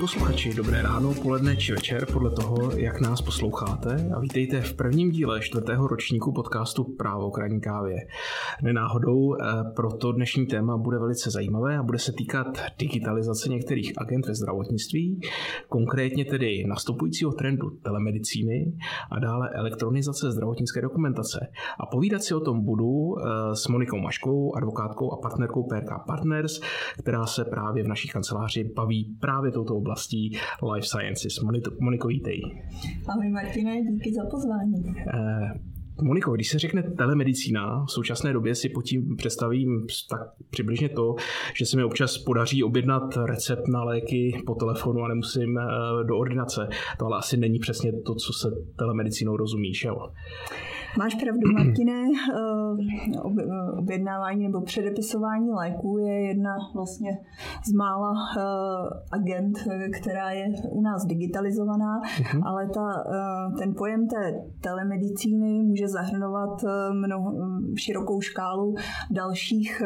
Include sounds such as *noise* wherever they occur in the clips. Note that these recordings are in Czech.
posluchači, dobré ráno, poledne či večer, podle toho, jak nás posloucháte a vítejte v prvním díle čtvrtého ročníku podcastu Právo krajní kávě. Nenáhodou, eh, proto dnešní téma bude velice zajímavé a bude se týkat digitalizace některých agent ve zdravotnictví, konkrétně tedy nastupujícího trendu telemedicíny a dále elektronizace zdravotnické dokumentace. A povídat si o tom budu eh, s Monikou Maškou, advokátkou a partnerkou PRK Partners, která se právě v naší kanceláři baví právě touto oblastí Life Sciences. Moniko, vítej. Ahoj Martine, díky za pozvání. Eh, Moniko, když se řekne telemedicína, v současné době si pod tím představím tak přibližně to, že se mi občas podaří objednat recept na léky po telefonu a nemusím eh, do ordinace. To ale asi není přesně to, co se telemedicínou rozumíš, jo? Máš pravdu, Martine. Eh, objednávání nebo předepisování léků je jedna vlastně z mála eh, agent, která je u nás digitalizovaná, uh-huh. ale ta, eh, ten pojem té telemedicíny může zahrnovat mnoho, širokou škálu dalších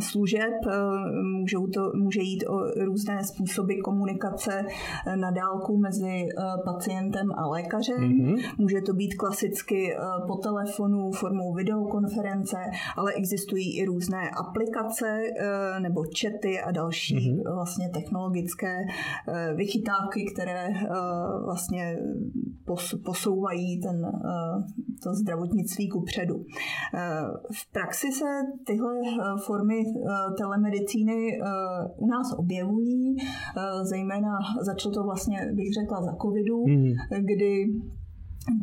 služeb. Eh, můžou to, může jít o různé způsoby komunikace eh, na dálku mezi eh, pacientem a lékařem. Mm-hmm. Může to být klasicky po telefonu formou videokonference, ale existují i různé aplikace nebo chaty a další mm-hmm. vlastně technologické vychytávky, které vlastně posouvají ten, to zdravotnictví ku předu. V praxi se tyhle formy formy eh, telemedicíny eh, u nás objevují, eh, zejména začalo to vlastně, bych řekla, za covidu, mm. kdy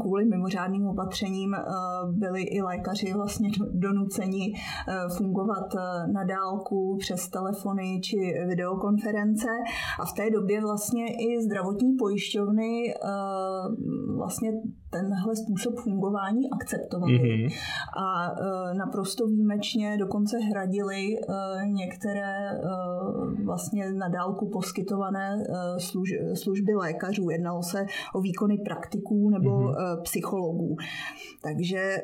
kvůli mimořádným opatřením byli i lékaři vlastně donuceni fungovat na dálku přes telefony či videokonference a v té době vlastně i zdravotní pojišťovny vlastně tenhle způsob fungování akceptovali mm-hmm. a e, naprosto výjimečně dokonce hradili e, některé e, vlastně na dálku poskytované e, služ, služby lékařů. Jednalo se o výkony praktiků nebo mm-hmm. e, psychologů. Takže e,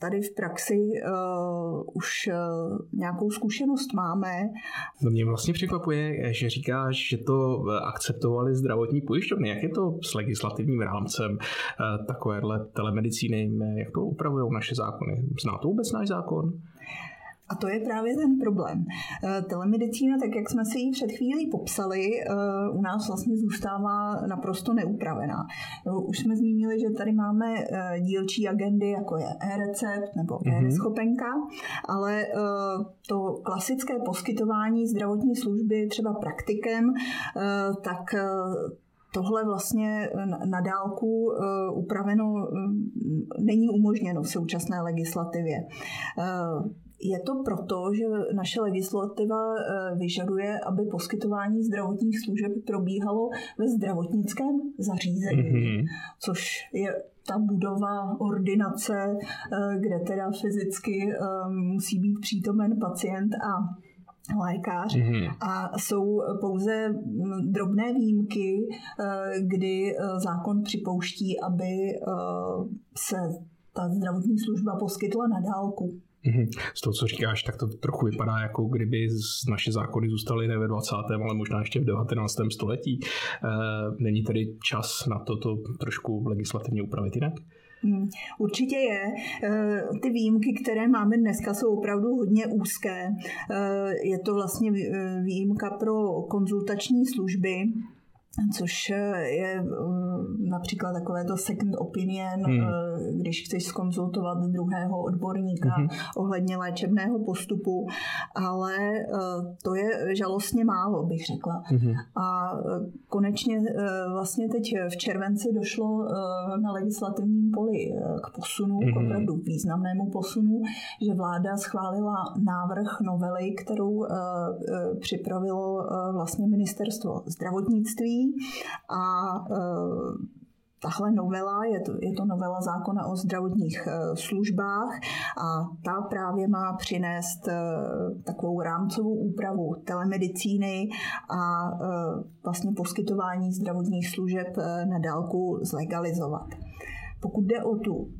tady v praxi uh, už uh, nějakou zkušenost máme. No mě vlastně překvapuje, že říkáš, že to akceptovali zdravotní pojišťovny. Jak je to s legislativním rámcem uh, takovéhle telemedicíny? Jak to upravují naše zákony? Zná to vůbec náš zákon? A to je právě ten problém. Eh, telemedicína, tak jak jsme si ji před chvílí popsali, eh, u nás vlastně zůstává naprosto neupravená. No, už jsme zmínili, že tady máme eh, dílčí agendy, jako je e-recept nebo mm-hmm. e-neschopenka, ale to klasické poskytování zdravotní služby třeba praktikem, tak tohle vlastně na dálku upraveno není umožněno v současné legislativě. Je to proto, že naše legislativa eh, vyžaduje, aby poskytování zdravotních služeb probíhalo ve zdravotnickém zařízení, mm-hmm. což je ta budova ordinace, eh, kde teda fyzicky eh, musí být přítomen pacient a lékař mm-hmm. a jsou pouze mm, drobné výjimky, kdy zákon připouští, aby se ta zdravotní služba poskytla na dálku. Mhm. Z toho, co říkáš, tak to trochu vypadá, jako kdyby naše zákony zůstaly ne ve 20., ale možná ještě v 19. století. Eh, není tedy čas na to, to trošku legislativně upravit jinak? Hmm, určitě je. Eh, ty výjimky, které máme dneska, jsou opravdu hodně úzké. Eh, je to vlastně výjimka pro konzultační služby, což je například takové to second opinion, hmm. když chceš skonzultovat druhého odborníka hmm. ohledně léčebného postupu, ale eh, to je žalostně málo, bych řekla. Hmm. A eh, konečně vlastně teď v červenci došlo na legislativním poli k posunu, hmm. k opravdu významnému posunu, že vláda schválila návrh novely, kterou připravilo vlastně ministerstvo zdravotnictví a e, tahle novela, je to, je to novela zákona o zdravotních e, službách a ta právě má přinést e, takovou rámcovou úpravu telemedicíny a vlastně poskytování zdravotních služeb na dálku zlegalizovat. Pokud jde o tu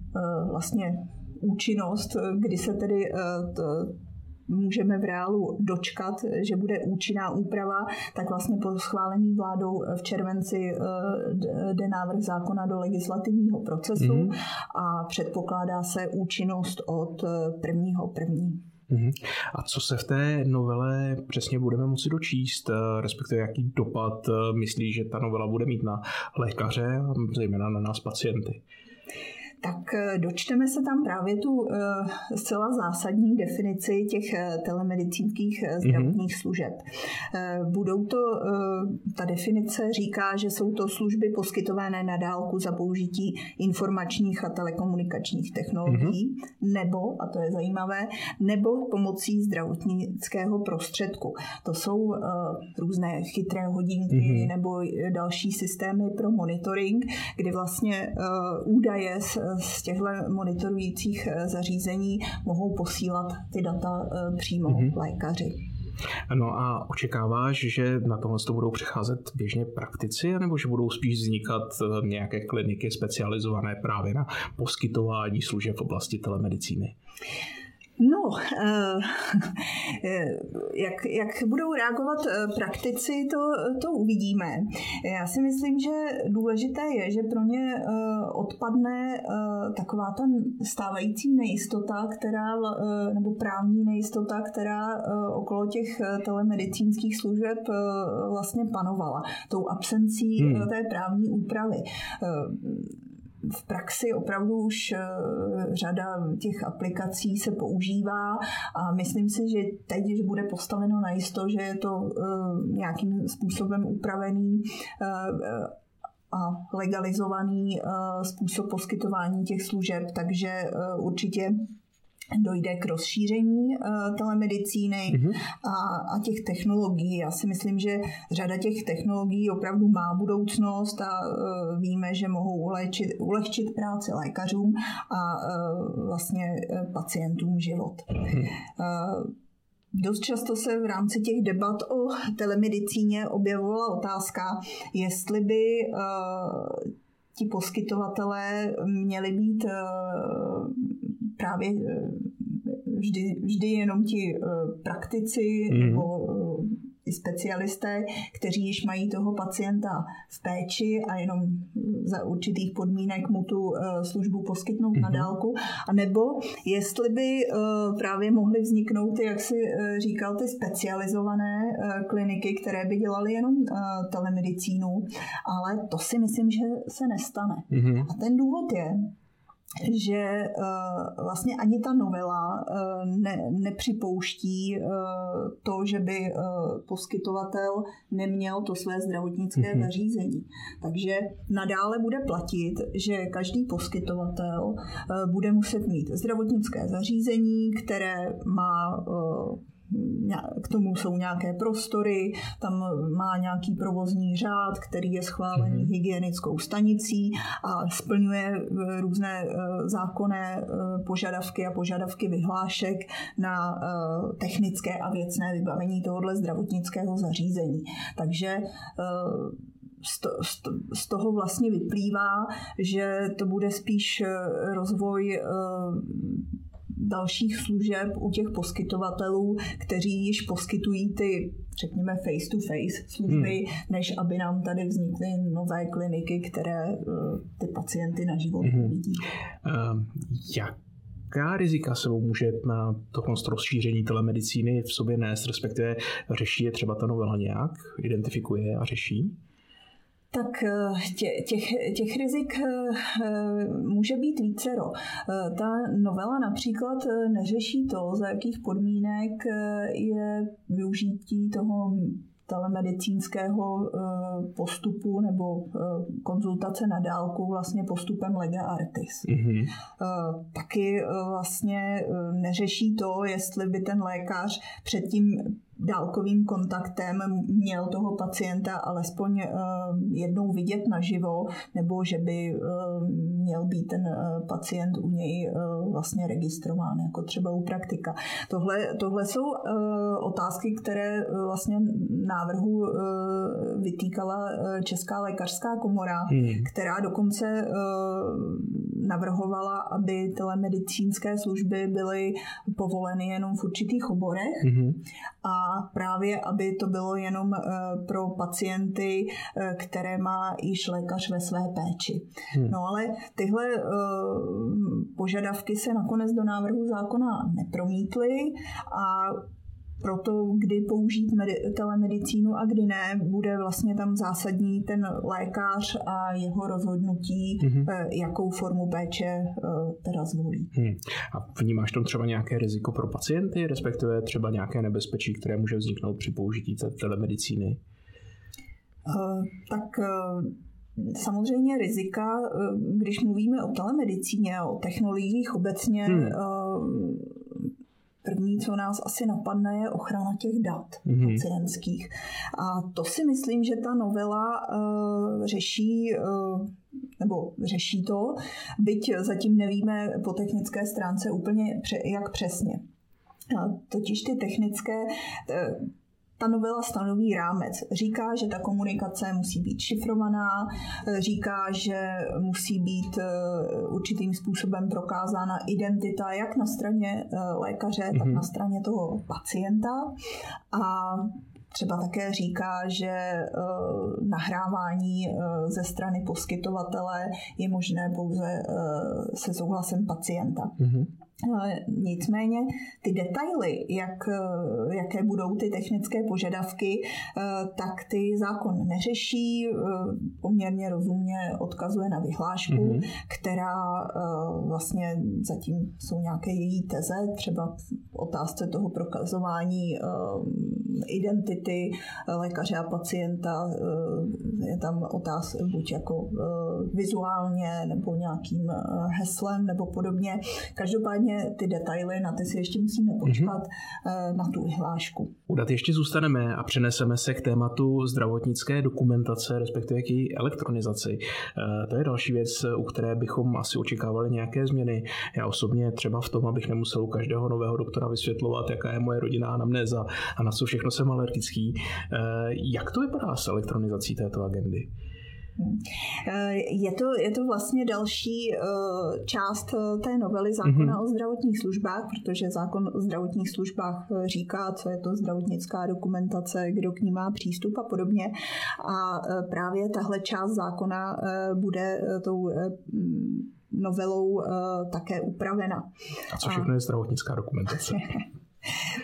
vlastně účinnost, kdy se tedy můžeme v reálu dočkat, že bude účinná úprava, tak vlastně po schválení vládou v červenci jde návrh zákona do legislativního procesu mm-hmm. a předpokládá se účinnost od prvního první. Mhm. A co se v té novele přesně budeme moci dočíst, eh, respektive jaký dopad eh, myslí, že ta novela bude mít na lékaře a zejména na nás pacienty? Tak eh, dočteme se tam právě tu eh, zcela zásadní definici těch eh, telemedicínských mhm. zdravotních mm-hmm. služeb. Budou to, ta definice říká, že jsou to služby poskytované na dálku za použití informačních a telekomunikačních technologií, mm-hmm. nebo, a to je zajímavé, nebo pomocí zdravotnického prostředku. To jsou různé chytré hodinky mm-hmm. nebo další systémy pro monitoring, kdy vlastně údaje z z těchto monitorujících eh, zařízení mohou posílat ty data eh, přímo mm-hmm. lékaři. No a očekáváš, že na tohle to budou přecházet běžně praktici, nebo že budou spíš vznikat eh, nějaké kliniky specializované právě na poskytování služeb v oblasti telemedicíny? No, *laughs* eh, jak, jak budou reagovat eh, praktici, to, to uvidíme. Já si myslím, že důležité je, že pro ně eh, odpadne taková ta stávající nejistota, která, nebo právní nejistota, která okolo těch telemedicínských služeb vlastně panovala. Tou absencí hmm. té právní úpravy v praxi opravdu už eh, řada těch aplikací se používá a myslím si, že teď, když bude postaveno na jisto, že je to eh, nějakým způsobem upravený eh, a legalizovaný způsob poskytování těch služeb, takže určitě dojde k rozšíření uh, telemedicíny mm-hmm. a, a těch technologií. Já si myslím, že řada těch technologií opravdu má budoucnost a uh, víme, že mohou ulehčit, ulehčit práci lékařům a uh, vlastně pacientům život. Mm-hmm. Uh, Dost často se v rámci těch debat o telemedicíně objevovala otázka, jestli by ti poskytovatelé měli být uh, právě eh, vždy, vždy jenom ti eh, praktici mm. nebo eh, i specialisté, kteří již mají toho pacienta v péči a jenom za určitých podmínek mu tu službu poskytnout mm-hmm. na mhm. dálku, a nebo jestli by právě mohly vzniknout, jak si říkal, ty specializované kliniky, které by dělaly jenom telemedicínu, ale to si myslím, že se nestane. Mm-hmm. A ten důvod je, že uh, vlastně ani ta novela uh, ne, nepřipouští uh, to, že by poskytovatel neměl to své zdravotnické mm-hmm. zařízení. Takže nadále bude platit, že každý poskytovatel bude muset mít zdravotnické zařízení, které má k tomu jsou nějaké prostory, tam má nějaký provozní řád, který je schválený mm-hmm. hygienickou stanicí a splňuje eh, různé eh, zákonné eh, požadavky a požadavky vyhlášek na technické a věcné vybavení tohoto zdravotnického zařízení. Takže z toho vlastně vyplývá, že to bude spíš rozvoj dalších služeb u těch poskytovatelů, kteří již poskytují ty, řekněme, face-to-face služby, hmm. než aby nám tady vznikly nové kliniky, které uh, ty pacienty na život hmm. vidí. Uh, jak jaká rizika sebou může na tohle rozšíření telemedicíny v sobě nést, respektive řeší je třeba ta novela nějak, identifikuje a řeší? Tak eh, tě, těch, těch rizik eh, může být vícero. Eh, ta novela například neřeší to, za jakých podmínek je využití toho telemedicínského postupu nebo konzultace na dálku vlastně postupem Lega Artis. Mm-hmm. Taky vlastně neřeší to, jestli by ten lékař předtím dálkovým kontaktem měl toho pacienta alespoň eh, jednou vidět naživo, nebo že by eh, měl být ten eh, pacient u něj vlastně registrován, jako třeba u praktika. Tohle, tohle jsou otázky, které vlastně návrhu vytýkala Česká lékařská komora, hmm. která dokonce navrhovala, aby telemedicínské služby byly povoleny jenom v určitých oborech mm-hmm. a právě, aby to bylo jenom pro pacienty, které má již lékař ve své péči. Hmm. No ale tyhle požadavky se nakonec do návrhu zákona nepromítly a proto, kdy použít med- telemedicínu a kdy ne, bude vlastně tam zásadní ten lékař a jeho rozhodnutí, mm-hmm. jakou formu péče eh, teda zvolí. Hmm. A vnímáš tam třeba nějaké riziko pro pacienty, respektive třeba nějaké nebezpečí, které může vzniknout při použití té telemedicíny? Uh, tak uh, Samozřejmě rizika, když mluvíme o telemedicíně, o technologiích obecně, hmm První, co nás asi napadne, je ochrana těch dat mm-hmm. pacientských. A to si myslím, že ta novela uh, řeší uh, nebo řeší to, byť zatím nevíme po technické stránce úplně jak přesně. Totiž ty technické, ta novela stanoví rámec. Říká, že ta komunikace musí být šifrovaná, říká, že musí být eh, určitým způsobem prokázána identita jak na straně eh, lékaře, mm-hmm. tak mhm. na straně toho pacienta. A třeba také říká, že uh, nahrávání ze strany poskytovatele je možné pouze se souhlasem pacienta. Mm-hmm. Nicméně ty detaily, jak, jaké budou ty technické požadavky, tak ty zákon neřeší, poměrně rozumně odkazuje na vyhlášku, mm-hmm. která vlastně zatím jsou nějaké její teze, třeba v otázce toho prokazování identity lékaře a pacienta, je tam otázka buď jako vizuálně nebo nějakým heslem nebo podobně. Každopádně samozřejmě ty detaily, na ty si ještě musíme počkat mm-hmm. na tu vyhlášku. U dat ještě zůstaneme a přeneseme se k tématu zdravotnické dokumentace, respektive k její elektronizaci. Eh, to je další věc, u které bychom asi očekávali nějaké změny. Já osobně třeba v tom, abych nemusel u každého nového doktora vysvětlovat, jaká je moje rodinná anamnéza a na co všechno jsem alergický. Eh, jak to vypadá s elektronizací této agendy? Eh, je to, je to vlastně další eh, část eh, té novely zákona mm-hmm. o zdravotních službách, protože zákon o zdravotních službách říká, co je to zdravotnická dokumentace, kdo k ní má přístup a podobně. A právě tahle část zákona bude tou novelou také upravena. A co všechno je zdravotnická dokumentace? *laughs*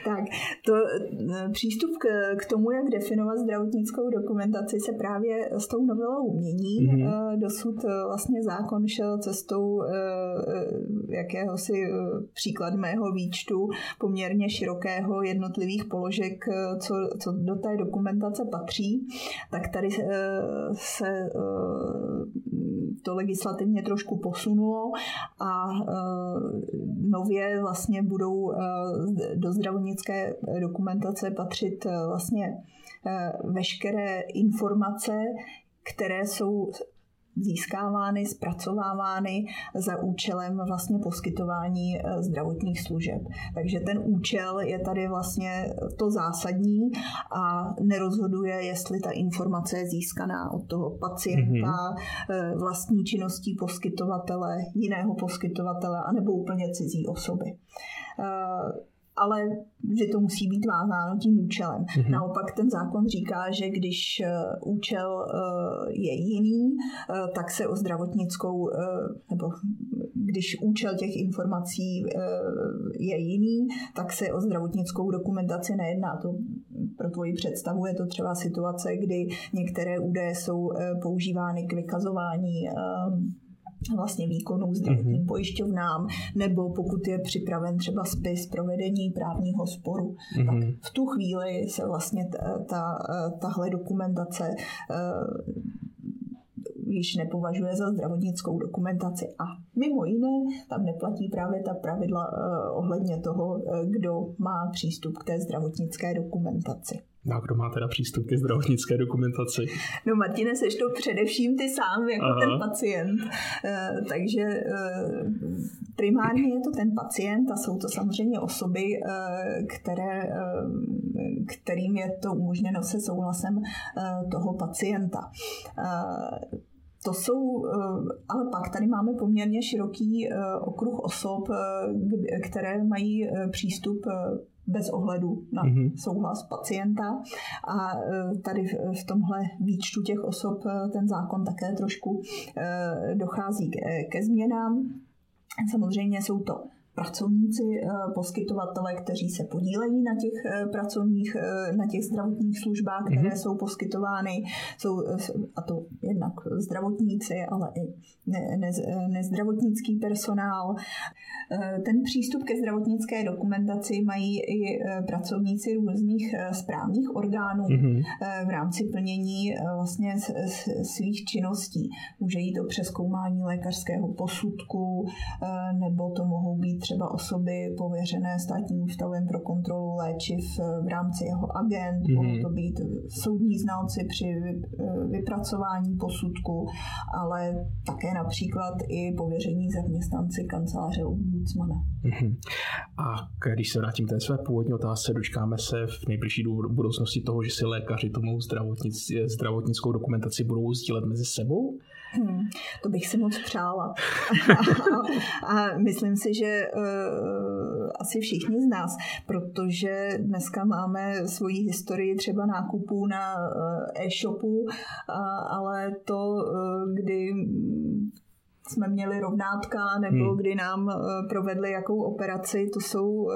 tak, to, e, přístup k, k tomu, jak definovat zdravotnickou dokumentaci, se právě s tou novelou mění. Mm-hmm. Dosud e, vlastně zákon šel cestou jakéhosi příklad mého výčtu poměrně širokého jednotlivých položek, co, co do té dokumentace patří. Tak tady se to legislativně trošku posunulo a nově vlastně budou do zdravotnické dokumentace patřit eh, vlastně eh, veškeré informace, které jsou získávány, zpracovávány za účelem vlastně poskytování eh, zdravotních služeb. Takže ten účel je tady vlastně to zásadní a nerozhoduje, jestli ta informace je získaná od toho pacienta, mm-hmm. vlastní činností poskytovatele, jiného poskytovatele, anebo úplně cizí osoby ale že to musí být vázáno tím účelem. Mm-hmm. Naopak ten zákon říká, že když eh, účel eh, je jiný, eh, tak se o zdravotnickou, nebo když účel těch informací je jiný, tak se o zdravotnickou dokumentaci nejedná. To pro tvoji představu je to třeba situace, kdy některé údaje jsou používány k vykazování vlastně výkonů zdravotním mm-hmm. pojišťovnám, nebo pokud je připraven třeba spis provedení právního sporu, mm-hmm. tak v tu chvíli se vlastně ta, ta, tahle dokumentace uh, již nepovažuje za zdravotnickou dokumentaci. A mimo jiné tam neplatí právě ta pravidla uh, ohledně toho, uh, kdo má přístup k té zdravotnické dokumentaci. A kdo má teda přístup ke zdravotnické dokumentaci? No Martine, seš to především ty sám jako Aha. ten pacient. Eh, takže eh, primárně je to ten pacient a jsou to samozřejmě osoby, eh, které, kterým je to umožněno se souhlasem toho pacienta to jsou, ale pak tady máme poměrně široký okruh osob, které mají přístup bez ohledu na mm-hmm. souhlas pacienta. A tady v tomhle výčtu těch osob ten zákon také trošku dochází ke změnám. Samozřejmě jsou to pracovníci, eh, poskytovatele, kteří se podílejí na těch eh, pracovních, eh, na těch zdravotních službách, které mm-hmm. jsou poskytovány, jsou, a to jednak zdravotníci, ale i ne, ne, nezdravotnický personál. Ten přístup ke zdravotnické dokumentaci mají i pracovníci různých správních orgánů mm-hmm. v rámci plnění vlastně svých činností. Může jít o přeskoumání lékařského posudku, nebo to mohou být třeba osoby pověřené státním ústavem pro kontrolu léčiv eh, v rámci jeho agent, mm-hmm. mohou to být soudní znalci při eh, vypracování posudku, ale také například i pověření zaměstnanci kanceláře ombudsmana. Mm-hmm. A když se vrátím k té své původní otázce, dočkáme se v nejbližší budoucnosti toho, že si lékaři tomu zdravotnickou dokumentaci budou sdílet mezi sebou? Hmm, *clears throat* to bych si moc přála. a, *laughs* a myslím si, že uh, asi všichni z nás, protože dneska máme svoji historii třeba nákupů na uh, e-shopu, uh, ale to, uh, kdy jsme měli rovnátka nebo hmm. kdy nám uh, provedli jakou operaci. To jsou uh,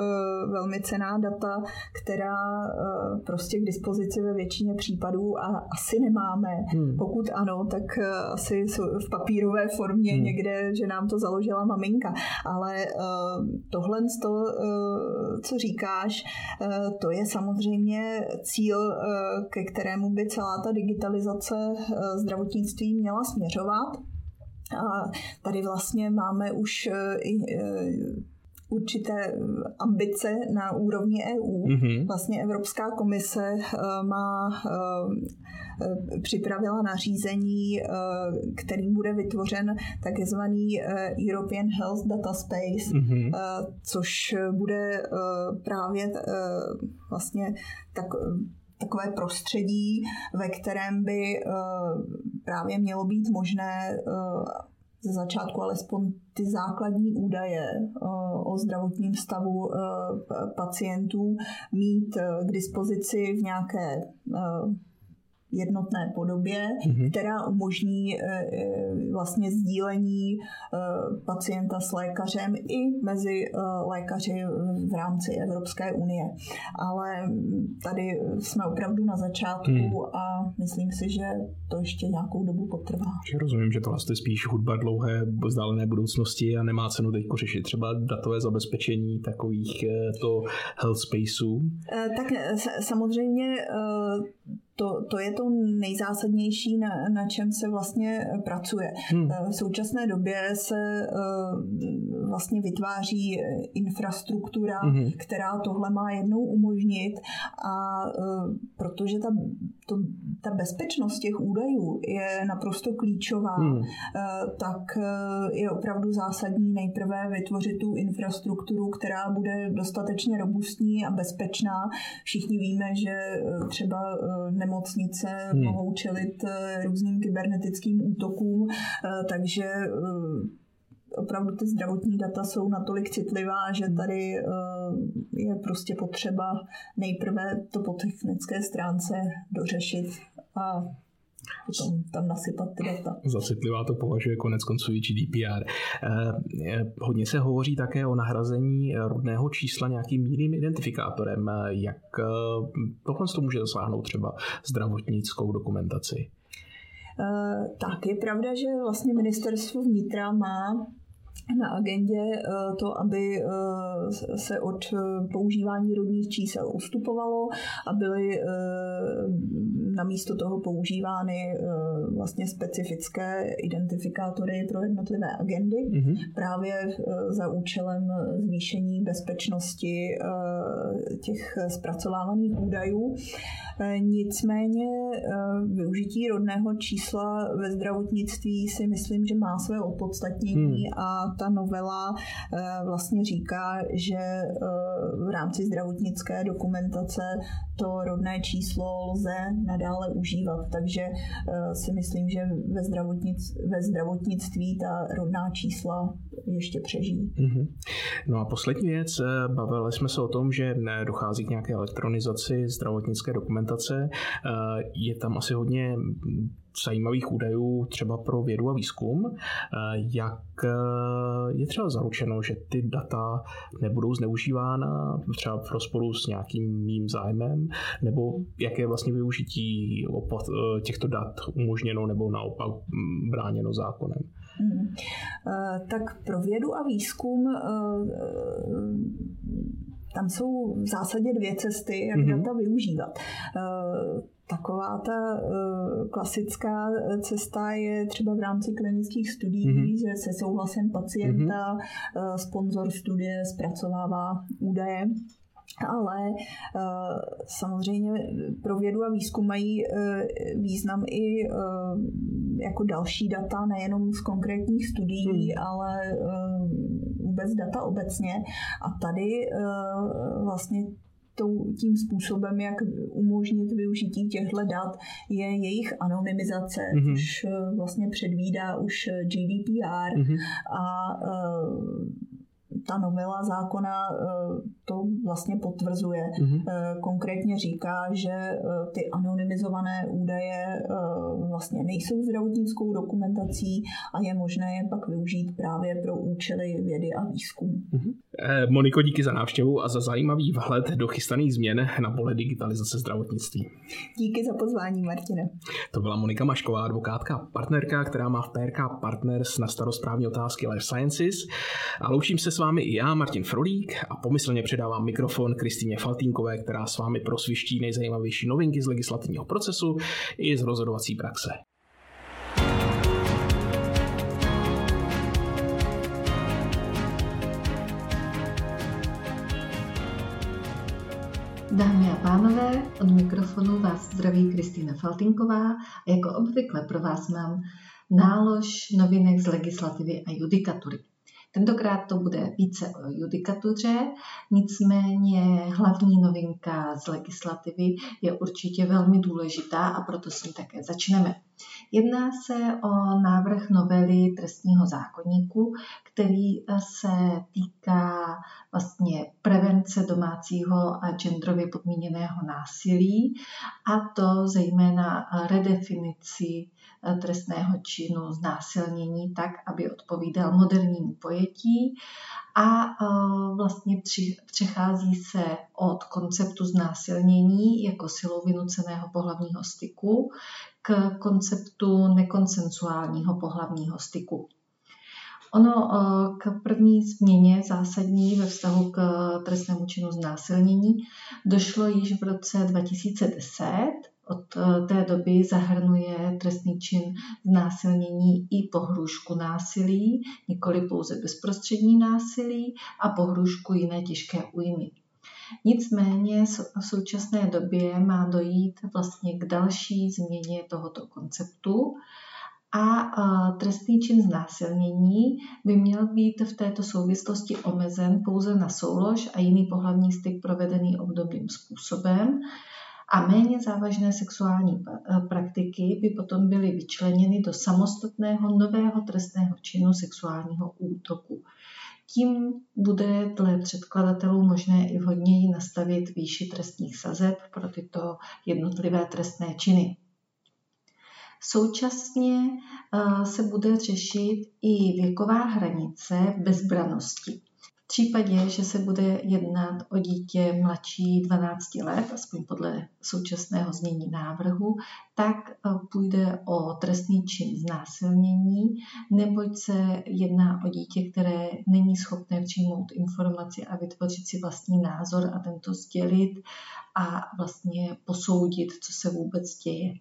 velmi cená data, která uh, prostě k dispozici ve většině případů a asi nemáme. Hmm. Pokud ano, tak asi v papírové formě hmm. někde, že nám to založila maminka. Ale tohle, to, co říkáš, to je samozřejmě cíl, ke kterému by celá ta digitalizace zdravotnictví měla směřovat. A tady vlastně máme už e, i e, určité ambice na úrovni EU. Mm-hmm. Vlastně Evropská komise e, má připravila nařízení, kterým bude vytvořen takzvaný European Health Data Space, mm-hmm. což bude právě vlastně tak takové prostředí, ve kterém by právě mělo být možné ze začátku alespoň ty základní údaje eh, o zdravotním stavu pacientů mít k dispozici v nějaké jednotné podobě, mm-hmm. která umožní e, e, vlastně sdílení e, pacienta s lékařem i mezi lékaři v rámci Evropské unie. Ale tady jsme opravdu na začátku mm. a myslím si, že to ještě nějakou dobu potrvá. Rozumím, že to vlastně spíš hudba dlouhé vzdálené budoucnosti a nemá cenu teď řešit třeba datové zabezpečení takových to health spaceů. Tak samozřejmě to, to je to nejzásadnější, na, na čem se vlastně pracuje. Hmm. V současné době se eh, vlastně vytváří infrastruktura, hmm. která tohle má jednou umožnit a eh, protože ta, to, ta bezpečnost těch údajů je naprosto klíčová, hmm. tak je opravdu zásadní nejprve vytvořit tu infrastrukturu, která bude dostatečně robustní a bezpečná. Všichni víme, že třeba ne nemocnice hmm. mohou čelit eh, různým kybernetickým útokům, eh, takže eh, opravdu ty zdravotní data jsou natolik citlivá, že tady je prostě potřeba nejprve to po technické stránce dořešit a potom tam nasypat ty data. Zacitlivá to považuje konec konců i GDPR. Eh, hodně se hovoří také o nahrazení rodného čísla nějakým jiným identifikátorem. Jak eh, tohle to může dosáhnout třeba zdravotnickou dokumentaci? Eh, tak je pravda, že vlastně ministerstvo vnitra má na agendě eh, to, aby eh, se od eh, používání rodných čísel ustupovalo a byly na místo toho používány vlastně specifické identifikátory pro jednotlivé agendy mm-hmm. právě za účelem zvýšení bezpečnosti těch zpracovávaných údajů. Nicméně využití rodného čísla ve zdravotnictví si myslím, že má své opodstatnění hmm. a ta novela vlastně říká, že v rámci zdravotnické dokumentace to rodné číslo lze nadále užívat. Takže si myslím, že ve, zdravotnic, ve zdravotnictví ta rodná čísla ještě přežijí. Mm-hmm. No a poslední věc, bavili jsme se o tom, že dochází k nějaké elektronizaci zdravotnické dokumentace. Je tam asi hodně zajímavých údajů třeba pro vědu a výzkum. Jak je třeba zaručeno, že ty data nebudou zneužívána třeba v rozporu s nějakým mým zájmem, nebo jak je vlastně využití těchto dat umožněno nebo naopak bráněno zákonem? Hmm. Tak pro vědu a výzkum tam jsou v zásadě dvě cesty, jak mm-hmm. data využívat. Eh, taková ta klasická cesta je třeba v rámci klinických studií, mm-hmm. že se souhlasem pacienta mm-hmm. sponzor studie zpracovává údaje ale uh, samozřejmě pro vědu a výzkum mají uh, význam i uh, jako další data, nejenom z konkrétních studií, hmm. ale vůbec data obecně. A tady vlastně tím způsobem, jak umožnit využití těchto dat, je jejich anonymizace, mm-hmm. což vlastně předvídá už GDPR mm-hmm. a ta novela zákona eh, to vlastně potvrzuje. Mm-hmm. Konkrétně říká, že eh, ty anonymizované údaje vlastně nejsou zdravotnickou dokumentací a je možné je pak využít právě pro účely vědy a výzkumu. Mm-hmm. Moniko, díky za návštěvu a za zajímavý vhled do chystaných změn na pole digitalizace zdravotnictví. Díky za pozvání, Martine. To byla Monika Mašková, advokátka, partnerka, která má v PRK Partners na starosprávní otázky Life Sciences. A loučím se s vámi i já, Martin Frolík, a pomyslně předávám mikrofon Kristýně Faltínkové, která s vámi prosviští nejzajímavější novinky z legislativního procesu i z rozhodovací praxe. Dámy a pánové, od mikrofonu vás zdraví Kristýna Faltinková a jako obvykle pro vás mám nálož novinek z legislativy a judikatury. Tentokrát to bude více o judikatuře, nicméně hlavní novinka z legislativy je určitě velmi důležitá a proto s ní také začneme. Jedná se o návrh novely trestního zákonníku, který se týká vlastně prevence domácího a genderově podmíněného násilí a to zejména redefinici trestného činu znásilnění tak, aby odpovídal modernímu pojetí a vlastně přechází se od konceptu znásilnění jako silou vynuceného pohlavního styku k konceptu nekonsensuálního pohlavního styku. Ono k první změně zásadní ve vztahu k trestnému činu znásilnění došlo již v roce 2010, od eh, té doby zahrnuje trestný čin znásilnění i pohrušku násilí, nikoli pouze bezprostřední násilí a pohrušku jiné těžké újmy. Nicméně v současné době má dojít vlastně k další změně tohoto konceptu a eh, trestný čin znásilnění by měl být v této souvislosti omezen pouze na soulož a jiný pohlavní styk provedený obdobným způsobem, a méně závažné sexuální eh, praktiky by potom byly vyčleněny do samostatného nového trestného činu sexuálního útoku. Tím bude dle předkladatelů možné i vhodněji nastavit výši trestních sazeb pro tyto jednotlivé trestné činy. Současně eh, se bude řešit i věková hranice bezbranosti případě, že se bude jednat o dítě mladší 12 let, aspoň podle současného znění návrhu, tak eh, půjde o trestný čin znásilnění, neboť se jedná o dítě, které není schopné přijmout informaci a vytvořit si vlastní názor a tento sdělit a vlastně posoudit, co se vůbec děje.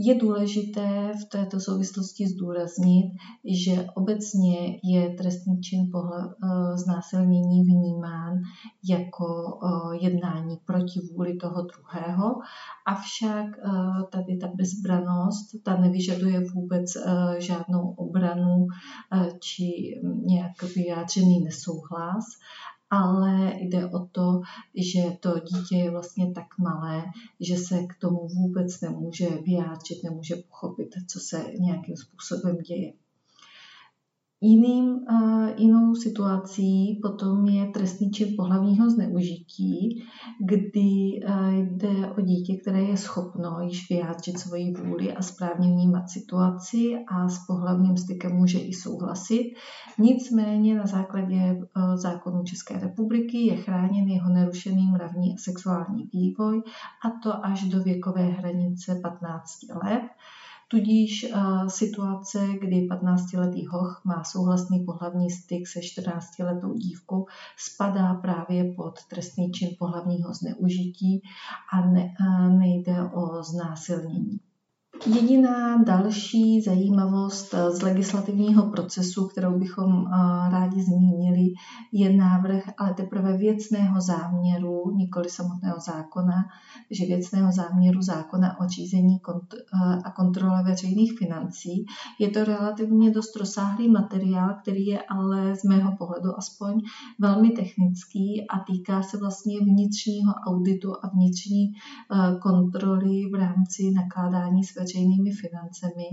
Je důležité v této souvislosti zdůraznit, že obecně je trestný čin eh, znásilnění vnímán jako eh, jednání proti vůli toho druhého, avšak eh, tady ta bezbranost, ta nevyžaduje vůbec žádnou obranu či nějak vyjádřený nesouhlas ale jde o to, že to dítě je vlastně tak malé, že se k tomu vůbec nemůže vyjádřit, nemůže pochopit, co se nějakým způsobem děje. Jiným, uh, jinou situací potom je trestný čin pohlavního zneužití, kdy uh, jde o dítě, které je schopno již vyjádřit svoji vůli a správně vnímat situaci a s pohlavním stykem může i souhlasit. Nicméně na základě uh, zákonů České republiky je chráněn jeho nerušený mravní a sexuální vývoj a to až do věkové hranice 15 let. Tudíž situace, kdy 15-letý hoch má souhlasný pohlavní styk se 14-letou dívkou, spadá právě pod trestný čin pohlavního zneužití a ne, nejde o znásilnění. Jediná další zajímavost z legislativního procesu, kterou bychom rádi zmínili, je návrh ale teprve věcného záměru, nikoli samotného zákona, že věcného záměru zákona o řízení a kontrole veřejných financí. Je to relativně dost rozsáhlý materiál, který je ale z mého pohledu aspoň velmi technický a týká se vlastně vnitřního auditu a vnitřní kontroly v rámci nakládání s veřejnými financemi,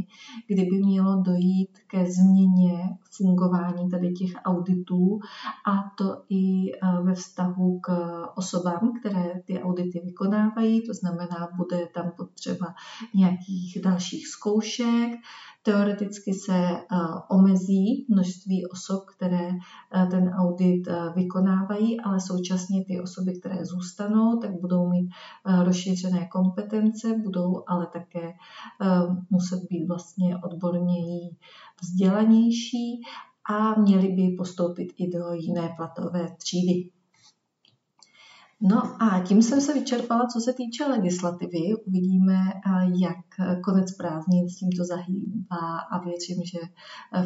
kdyby mělo dojít ke změně fungování tady těch auditů a to i e, ve vztahu k osobám, které ty audity vykonávají, to znamená, bude tam potřeba nějakých dalších zkoušek, Teoreticky se eh, omezí množství osob, které eh, ten audit vykonávají, ale současně ty osoby, které zůstanou, tak budou mít rozšířené kompetence, budou ale také muset být vlastně odborněji vzdělanější a měli by postoupit i do jiné platové třídy. No a tím jsem se vyčerpala, co se týče legislativy. Uvidíme, jak konec prázdnin s tímto zahýbá a věřím, že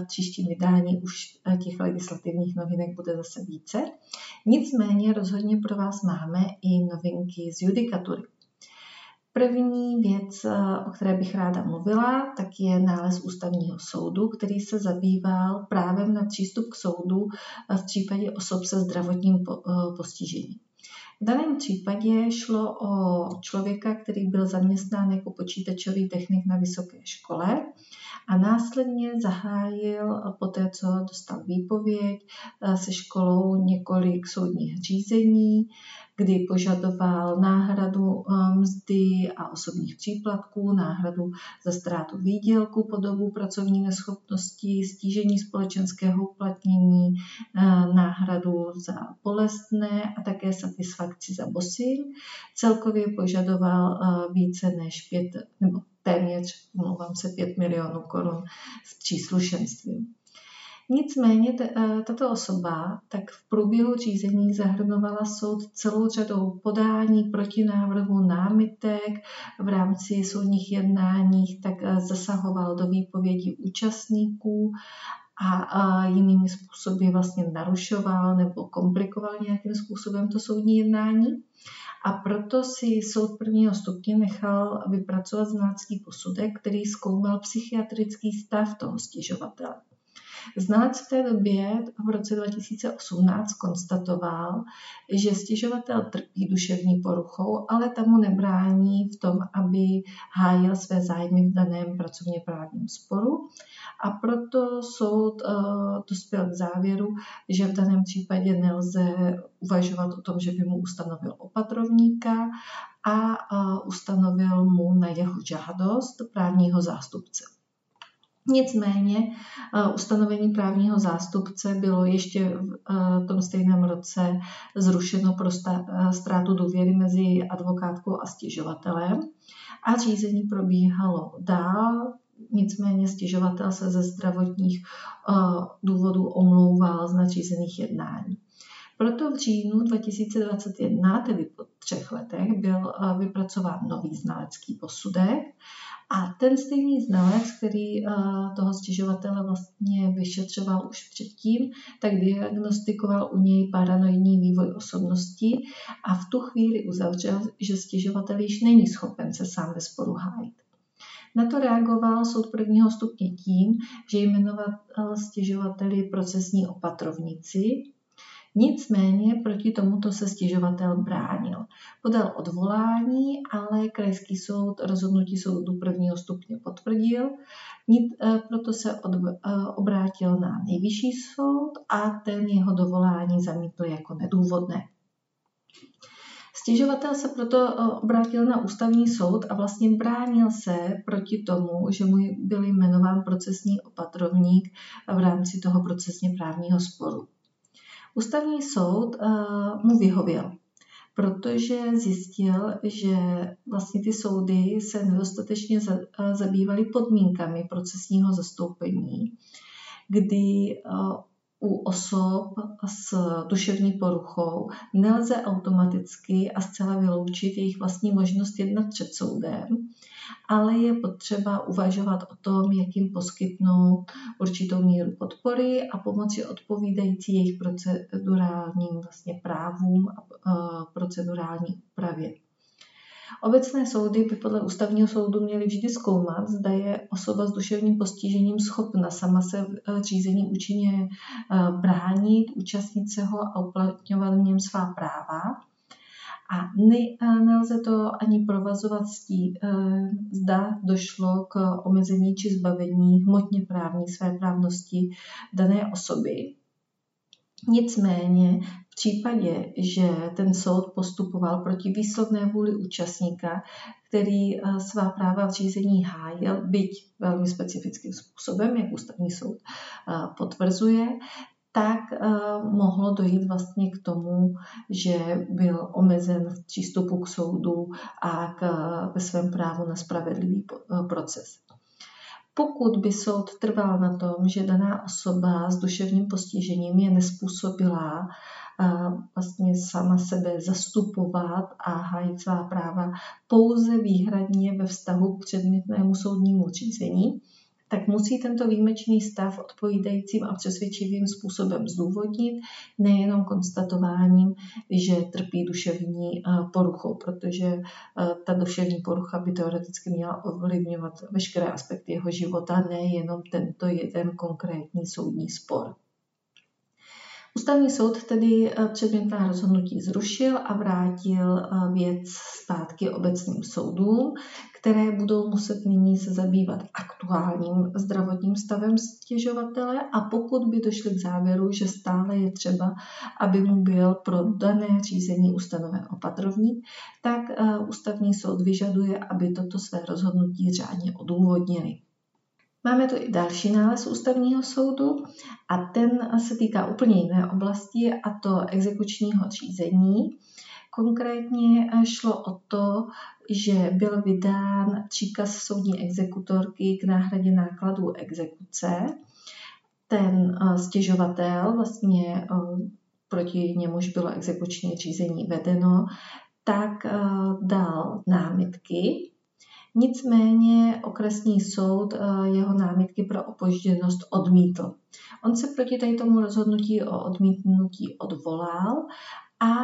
v příštím vydání už těch legislativních novinek bude zase více. Nicméně rozhodně pro vás máme i novinky z judikatury. První věc, o které bych ráda mluvila, tak je nález ústavního soudu, který se zabýval právem na přístup k soudu v případě osob se zdravotním postižením. V daném případě šlo o člověka, který byl zaměstnán jako počítačový technik na vysoké škole a následně zahájil po té, co dostal výpověď se školou několik soudních řízení, kdy požadoval náhradu eh, mzdy a osobních příplatků, náhradu za ztrátu výdělku po dobu pracovní neschopnosti, stížení společenského uplatnění, eh, náhradu za bolestné a také satisfakci za bosy. Celkově požadoval eh, více než pět nebo téměř, mluvám se, 5 milionů korun s příslušenstvím. Nicméně eh, tato osoba tak v průběhu řízení zahrnovala soud celou řadou podání protinávrhu námitek v rámci soudních jednáních, tak eh, zasahoval do výpovědi účastníků a, jinými způsoby vlastně narušoval nebo komplikoval nějakým způsobem to soudní jednání. A proto si soud prvního stupně nechal vypracovat znalecký posudek, který zkoumal psychiatrický stav toho stěžovatele. Znalec v té době v roce 2018 konstatoval, že stěžovatel trpí duševní poruchou, ale tomu nebrání v tom, aby hájil své zájmy v daném pracovně právním sporu. A proto soud uh, dospěl k závěru, že v daném případě nelze uvažovat o tom, že by mu ustanovil opatrovníka a uh, ustanovil mu na jeho žádost právního zástupce. Nicméně uh, ustanovení právního zástupce bylo ještě v uh, tom stejném roce zrušeno pro uh, ztrátu důvěry mezi advokátkou a stěžovatelem a řízení probíhalo dál, nicméně stěžovatel se ze zdravotních důvodů omlouval z nadřízených jednání. Proto v říjnu 2021, tedy po třech letech, byl vypracován nový znalecký posudek A ten stejný znalec, který eh, toho stěžovatele vlastně vyšetřoval už předtím, tak diagnostikoval u něj paranoidní vývoj osobnosti a v tu chvíli uzavřel, že stěžovatel již není schopen se sám ve sporu hájit. Na to reagoval soud prvního stupně tím, že jmenoval stěžovateli procesní opatrovníci, Nicméně proti tomuto se stěžovatel bránil. Podal odvolání, ale krajský soud rozhodnutí soudu prvního stupně potvrdil, eh, proto se eh, obrátil na nejvyšší soud a ten jeho dovolání zamítl jako nedůvodné. Stěžovatel se proto eh, obrátil na ústavní soud a vlastně bránil se proti tomu, že mu byl jmenován procesní opatrovník v rámci toho procesně právního sporu. Ústavní soud eh, mu vyhověl, protože zjistil, že vlastně ty soudy se nedostatečně eh, zabývaly podmínkami procesního zastoupení, kdy eh, u osob s duševní poruchou nelze automaticky a zcela vyloučit jejich vlastní možnost jednat před soudem, ale je potřeba uvažovat o tom, jak jim poskytnout určitou míru podpory a pomoci odpovídající jejich procedurálním vlastně právům a procedurální úpravě. Obecné soudy by podle ústavního soudu měly vždy zkoumat, zda je osoba s duševním postižením schopna sama se eh, řízení účinně eh, bránit, účastnit se ho a uplatňovat v něm svá práva. A ne, eh, nelze to ani provazovat s tím, zda došlo k omezení či zbavení hmotně právní své právnosti dané osoby. Nicméně v případě, že ten soud postupoval proti výslovné vůli účastníka, který eh, svá práva v řízení hájil, byť velmi specifickým způsobem, jak ústavní soud eh, potvrzuje, tak eh, mohlo dojít vlastně k tomu, že byl omezen v přístupu k soudu a k, ve svém právu na spravedlivý proces. Pokud by soud trval na tom, že daná osoba s duševním postižením je nespůsobilá vlastně sama sebe zastupovat a hájit svá práva pouze výhradně ve vztahu k předmětnému soudnímu řízení, tak musí tento výjimečný stav odpovídajícím a přesvědčivým způsobem zdůvodnit, nejenom konstatováním, že trpí duševní eh, poruchou, protože eh, ta duševní porucha by teoreticky měla ovlivňovat veškeré aspekty jeho života, nejenom tento jeden konkrétní soudní spor. Ústavní soud tedy eh, předmětná rozhodnutí zrušil a vrátil věc zpátky obecným soudům, které budou muset nyní se zabývat aktuálním zdravotním stavem stěžovatele a pokud by došli k závěru, že stále je třeba, aby mu byl pro dané řízení ustanoven opatrovník, tak eh, ústavní soud vyžaduje, aby toto své rozhodnutí řádně odůvodnili. Máme tu i další nález ústavního soudu a ten se týká úplně jiné oblasti a to exekučního řízení. Konkrétně eh, šlo o to, že byl vydán příkaz soudní exekutorky k náhradě nákladů exekuce. Ten eh, stěžovatel, vlastně eh, proti němuž bylo exekuční řízení vedeno, tak dal námitky. Nicméně okresní soud jeho námitky pro opožděnost odmítl. On se proti tomu rozhodnutí o odmítnutí odvolal a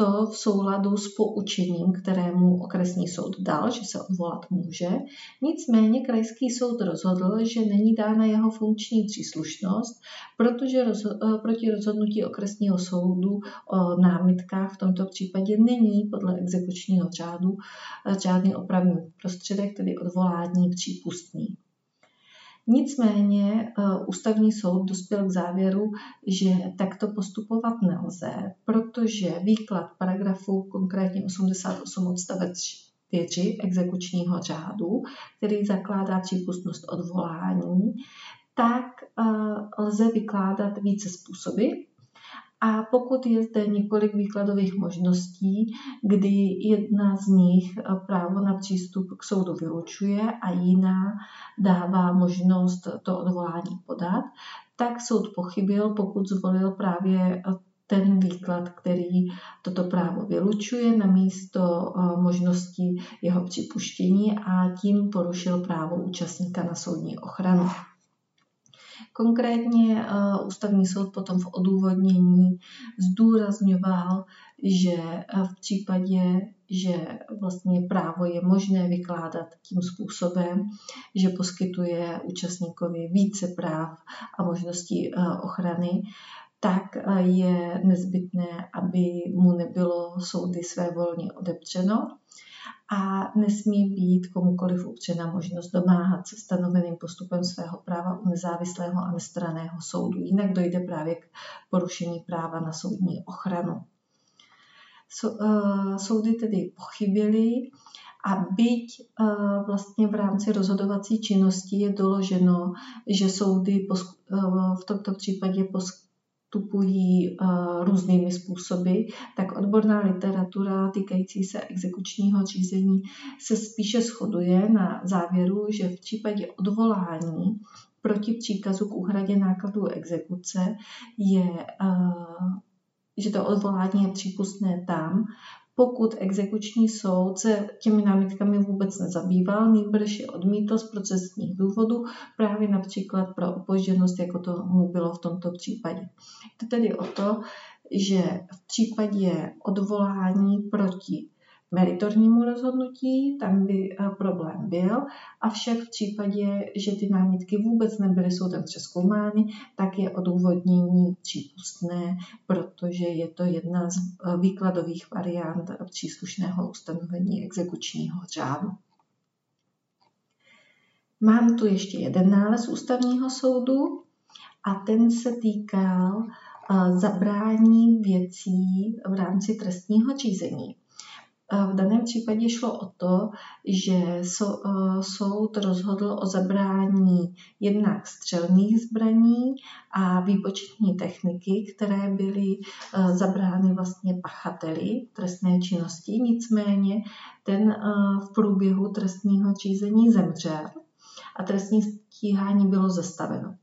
to v souladu s poučením, kterému okresní soud dal, že se odvolat může. Nicméně krajský soud rozhodl, že není dána jeho funkční příslušnost, protože rozho- eh, proti rozhodnutí okresního soudu o námitkách v tomto případě není podle exekučního řádu eh, žádný opravný prostředek, tedy odvolání přípustný. Nicméně eh, ústavní soud dospěl k závěru, že takto postupovat nelze, protože výklad paragrafu konkrétně 88 odstavec 4 exekučního řádu, který zakládá přípustnost odvolání, tak eh, lze vykládat více způsoby. A pokud je zde několik výkladových možností, kdy jedna z nich eh, právo na přístup k soudu vylučuje a jiná dává možnost to odvolání podat, tak soud pochybil, pokud zvolil právě eh, ten výklad, který toto právo vylučuje na místo možnosti jeho připuštění a tím porušil právo účastníka na soudní ochranu. Konkrétně ústavní soud potom v odůvodnění zdůrazňoval, že v případě, že vlastně právo je možné vykládat tím způsobem, že poskytuje účastníkovi více práv a možností ochrany, tak eh, je nezbytné, aby mu nebylo soudy své volně odepřeno a nesmí být komukoliv upřena možnost domáhat se stanoveným postupem svého práva u nezávislého a nestraného soudu. Jinak dojde právě k porušení práva na soudní ochranu. Eh, soudy tedy pochybily a byť eh, vlastně v rámci rozhodovací činnosti je doloženo, že soudy v tomto případě postupují uh, různými způsoby, tak odborná literatura týkající se exekučního řízení se spíše shoduje na závěru, že v případě odvolání proti příkazu k úhradě nákladů exekuce je, uh, že to odvolání je přípustné tam, pokud exekuční soud se těmi námitkami vůbec nezabýval, nýbrž je odmítl z procesních důvodů, právě například pro opožděnost, jako to mu bylo v tomto případě. To tedy o to, že v případě odvolání proti meritornímu rozhodnutí, tam by eh, problém byl, avšak v případě, že ty námitky vůbec nebyly soudem přeskoumány, tak je odůvodnění přípustné, protože je to jedna z eh, výkladových variant příslušného ustanovení exekučního řádu. Mám tu ještě jeden nález ústavního soudu a ten se týkal eh, zabrání věcí v rámci trestního řízení. V daném případě šlo o to, že e, soud rozhodl o zabrání jednak střelných zbraní a výpočetní techniky, které byly e, zabrány vlastně pachateli trestné činnosti. Nicméně ten e, v průběhu trestního řízení zemřel a trestní stíhání bylo zastaveno.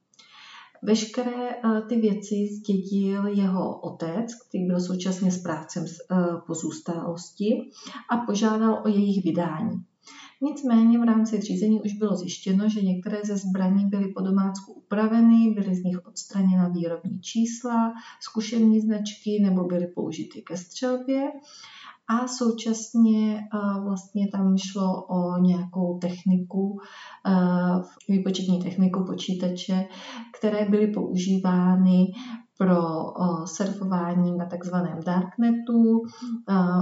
Veškeré eh, ty věci zdědil jeho otec, který byl současně správcem eh, pozůstalosti a požádal o jejich vydání. Nicméně v rámci řízení už bylo zjištěno, že některé ze zbraní byly po domácku upraveny, byly z nich odstraněna výrobní čísla, zkušební značky nebo byly použity ke střelbě a současně eh, vlastně tam šlo o nějakou techniku, eh, výpočetní techniku počítače, které byly používány pro surfování na takzvaném darknetu,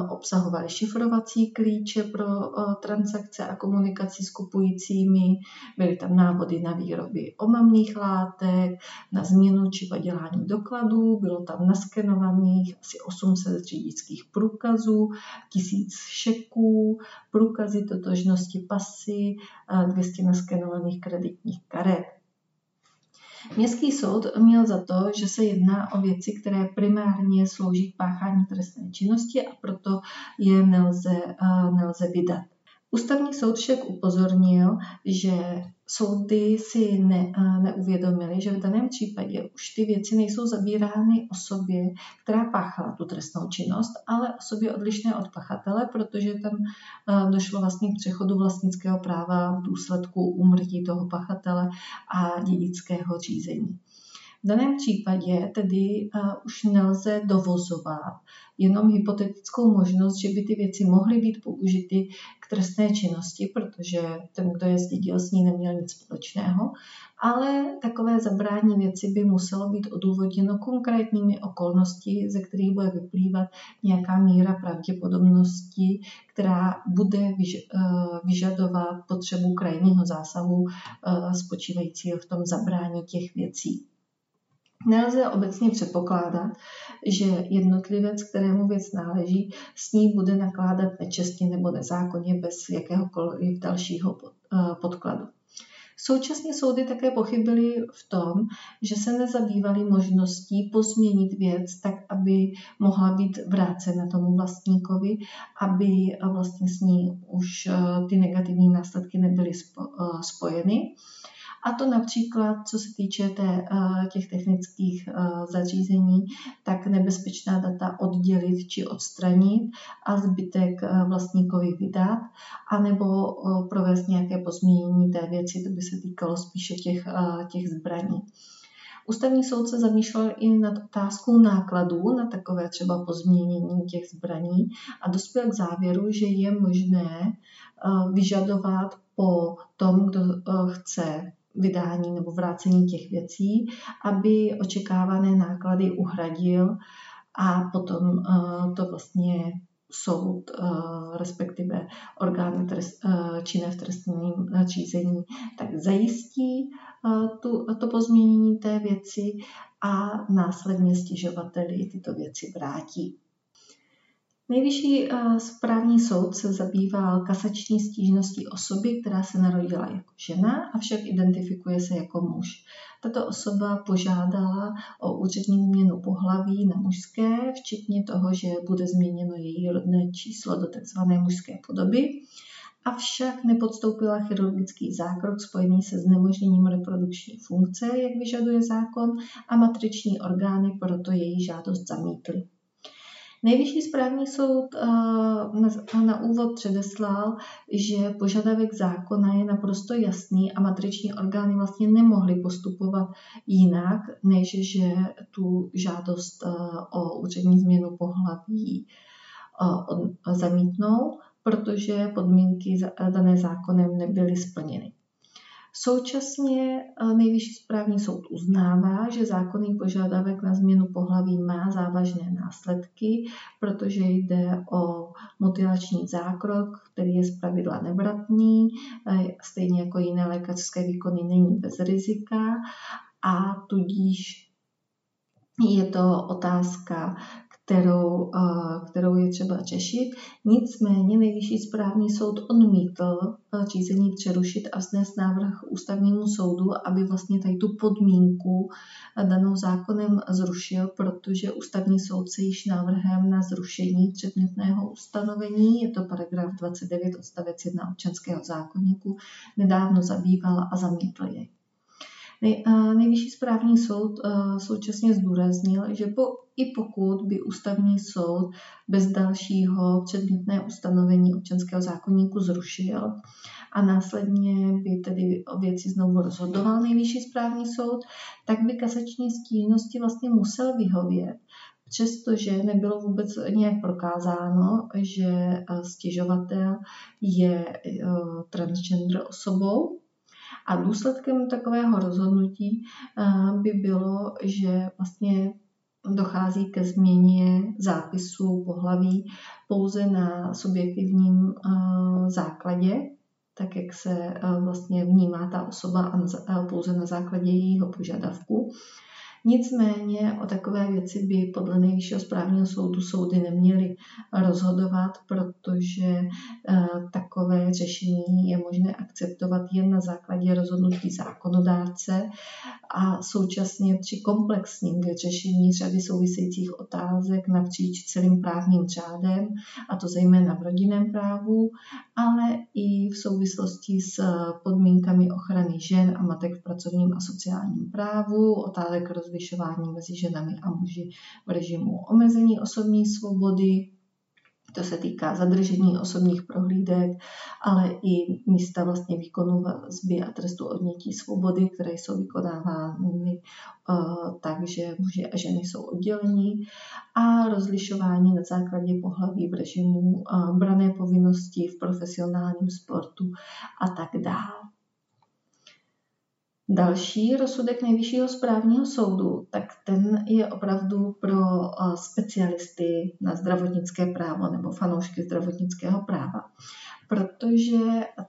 obsahovaly šifrovací klíče pro transakce a komunikaci s kupujícími, byly tam návody na výroby omamných látek, na změnu či padělání dokladů, bylo tam naskenovaných asi 800 řidičských průkazů, 1000 šeků, průkazy totožnosti pasy, 200 naskenovaných kreditních karet. Městský soud měl za to, že se jedná o věci, které primárně slouží k páchání trestné činnosti a proto je nelze, eh, nelze vydat. Ústavní soud však upozornil, že soudy si ne, neuvědomili, že v daném případě už ty věci nejsou zabírány osobě, která páchala tu trestnou činnost, ale osobě odlišné od pachatele, protože tam došlo vlastně k přechodu vlastnického práva v důsledku úmrtí toho pachatele a dědického řízení. V daném případě tedy uh, už nelze dovozovat jenom hypotetickou možnost, že by ty věci mohly být použity k trestné činnosti, protože ten, kdo je zdědil, s ní neměl nic společného, ale takové zabrání věci by muselo být odůvodněno konkrétními okolnosti, ze kterých bude vyplývat nějaká míra pravděpodobnosti, která bude eh, vyžadovat potřebu krajního zásahu eh, spočívajícího v tom zabrání těch věcí. Nelze obecně předpokládat, že jednotlivec, kterému věc náleží, s ní bude nakládat nečestně nebo nezákonně bez jakéhokoliv dalšího eh, podkladu. Současně soudy také pochybily v tom, že se nezabývaly možností pozměnit věc tak, aby mohla být vrácena tomu vlastníkovi, aby vlastně s ní už eh, ty negativní následky nebyly eh, spojeny A to například, co se týče té, těch technických zařízení, tak nebezpečná data oddělit či odstranit a zbytek vlastníkovi vydat, anebo provést nějaké pozměnění té věci, to by se týkalo spíše těch, těch zbraní. Ústavní soud se zamýšlel i nad otázkou nákladů na takové třeba pozměnění těch zbraní a dospěl k závěru, že je možné eh, vyžadovat po tom, kdo eh, chce vydání nebo vrácení těch věcí, aby očekávané náklady uhradil a potom eh, to vlastně soud, respektive orgány činné v trestním řízení, tak zajistí tu, to pozměnění té věci a následně stěžovateli tyto věci vrátí. Nejvyšší správní soud se zabýval kasační stížností osoby, která se narodila jako žena, avšak identifikuje se jako muž. Tato osoba požádala o úřední změnu pohlaví na mužské, včetně toho, že bude změněno její rodné číslo do tzv. mužské podoby avšak nepodstoupila chirurgický zákrok spojený se znemožněním reprodukční funkce, jak vyžaduje zákon, a matriční orgány proto její žádost zamítly. Nejvyšší správní soud eh, na úvod předeslal, že požadavek zákona je naprosto jasný a matriční orgány vlastně nemohly postupovat jinak, než že tu žádost eh, o úřední změnu pohlaví eh, zamítnou protože podmínky dané zákonem nebyly splněny. Současně eh, Nejvyšší správní soud uznává, že zákonný požadavek na změnu pohlaví má závažné následky, protože jde o mutilační zákrok, který je zpravidla nevratný, eh, stejně jako jiné lékařské výkony není bez rizika a tudíž je to otázka kterou, kterou je třeba řešit. Nicméně nejvyšší správní soud odmítl řízení přerušit a vznést návrh ústavnímu soudu, aby vlastně tady tu podmínku danou zákonem zrušil, protože ústavní soud se již návrhem na zrušení předmětného ustanovení, je to paragraf 29 odstavec 1 občanského zákonníku, nedávno zabýval a zamítl jej. Nej, nejvyšší správní soud současně zdůraznil, že po, i pokud by ústavní soud bez dalšího předmětné ustanovení občanského zákonníku zrušil a následně by tedy o věci znovu rozhodoval nejvyšší správní soud, tak by kasační stížnosti vlastně musel vyhovět, přestože nebylo vůbec nějak prokázáno, že stěžovatel je transgender osobou, a důsledkem takového rozhodnutí eh, by bylo, že vlastně dochází ke změně zápisu pohlaví pouze na subjektivním eh, základě, tak jak se eh, vlastně vnímá ta osoba pouze na základě jejího požadavku. Nicméně o takové věci by podle nejvyššího správního soudu soudy neměly rozhodovat, protože eh, takové řešení je možné akceptovat jen na základě rozhodnutí zákonodárce a současně při komplexním vyřešení řady souvisejících otázek napříč celým právním řádem, a to zejména v rodinném právu, ale i v souvislosti s podmínkami ochrany žen a matek v pracovním a sociálním právu, otázek rozvíjení rozlišování mezi ženami a muži v režimu omezení osobní svobody, to se týká zadržení osobních prohlídek, ale i místa vlastně výkonu vazby a trestu odnětí svobody, které jsou vykonávány uh, tak, že muži a ženy jsou oddělení a rozlišování na základě pohlaví v režimu uh, brané povinnosti v profesionálním sportu a tak dále. Další rozsudek nejvyššího správního soudu, tak ten je opravdu pro eh, specialisty na zdravotnické právo nebo fanoušky zdravotnického práva. Protože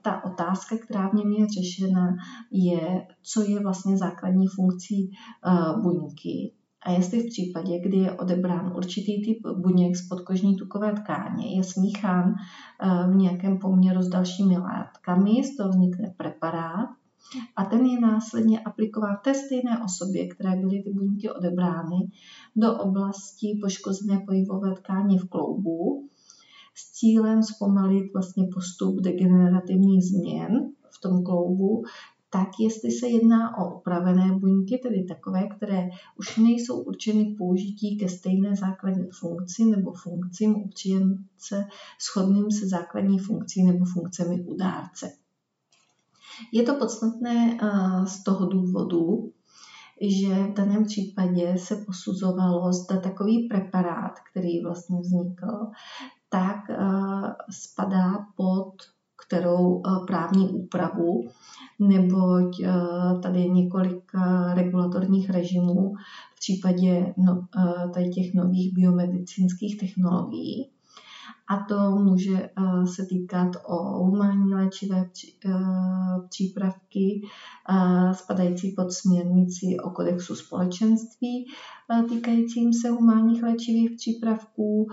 ta otázka, která v něm je řešena, je, co je vlastně základní funkcí eh, buňky, a jestli v případě, kdy je odebrán určitý typ buněk z podkožní tukové tkáně, je smíchán eh, v nějakém poměru s dalšími látkami, z toho vznikne preparát, a ten je následně aplikován té stejné osobě, které byly ty buňky odebrány, do oblasti poškozené pohybové tkáně v kloubu s cílem zpomalit vlastně postup degenerativních změn v tom kloubu, tak jestli se jedná o upravené buňky, tedy takové, které už nejsou určeny k použití ke stejné základní funkci nebo funkcím u příjemce shodným se základní funkcí nebo funkcemi u dárce. Je to podstatné z toho důvodu, že v daném případě se posuzovalo, zda takový preparát, který vlastně vznikl, tak spadá pod kterou právní úpravu, neboť tady je několik regulatorních režimů v případě no, tady těch nových biomedicínských technologií a to může eh, se týkat o humánní léčivé eh, přípravky eh, spadající pod směrnici o kodexu společenství týkajícím se humánních léčivých přípravků.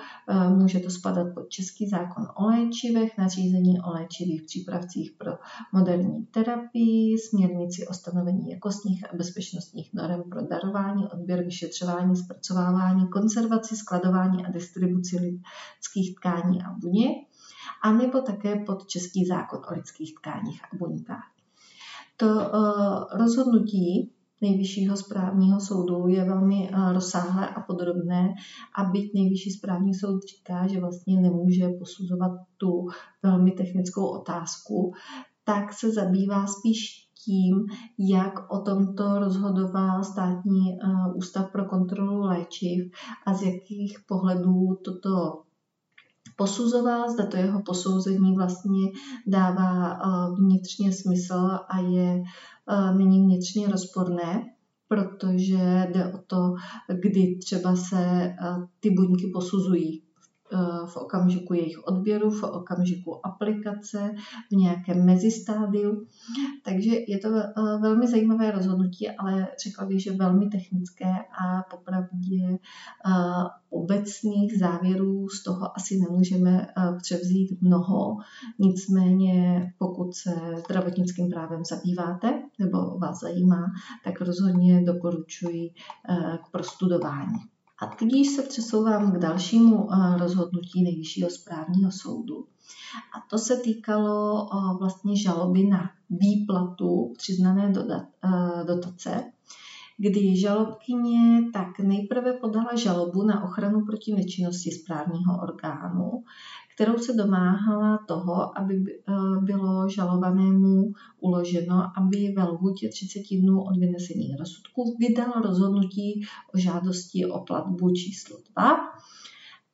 Může to spadat pod Český zákon o léčivech, nařízení o léčivých přípravcích pro moderní terapii, směrnici o stanovení jakostních a bezpečnostních norm pro darování, odběr, vyšetřování, zpracovávání, konzervaci, skladování a distribuci lidských tkání a buněk, anebo také pod Český zákon o lidských tkáních a buňkách. To rozhodnutí nejvyššího správního soudu je velmi eh, rozsáhlé a podrobné a byť nejvyšší správní soud říká, že vlastně nemůže posuzovat tu velmi technickou otázku, tak se zabývá spíš tím, jak o tomto rozhodoval státní eh, ústav pro kontrolu léčiv a z jakých pohledů toto posuzoval, zda to jeho posouzení vlastně dává eh, vnitřně smysl a je není vnitřně rozporné, protože jde o to, kdy třeba se ty buňky posuzují. Eh, v okamžiku jejich odběru, v okamžiku aplikace, v nějakém mezistádiu. Takže je to eh, velmi zajímavé rozhodnutí, ale řekla bych, že velmi technické a popravdě eh, obecných závěrů z toho asi nemůžeme převzít mnoho. Nicméně, pokud se zdravotnickým právem zabýváte nebo vás zajímá, tak rozhodně doporučuji k prostudování. A tudíž se přesouvám k dalšímu eh, rozhodnutí Nejvyššího správního soudu. A to se týkalo eh, vlastně žaloby na výplatu přiznané eh, dotace, kdy žalobkyně tak nejprve podala žalobu na ochranu proti nečinnosti správního orgánu, kterou se domáhala toho, aby eh, bylo žalovanému uloženo, aby ve lhůtě 30 dnů od vynesení rozsudku vydal rozhodnutí o žádosti o platbu číslo 2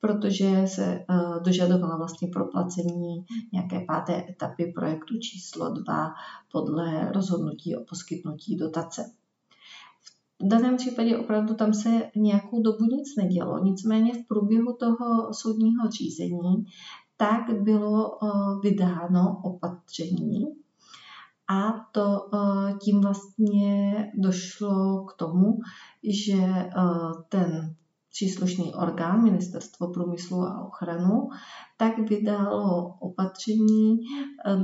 protože se eh, dožadovala vlastně proplacení nějaké páté etapy projektu číslo 2 podle rozhodnutí o poskytnutí dotace. V daném případě opravdu tam se nějakou dobu nic nedělo, nicméně v průběhu toho soudního řízení tak bylo eh, vydáno opatření a to eh, tím vlastně došlo k tomu, že eh, ten příslušný orgán, Ministerstvo průmyslu a ochranu, tak vydalo opatření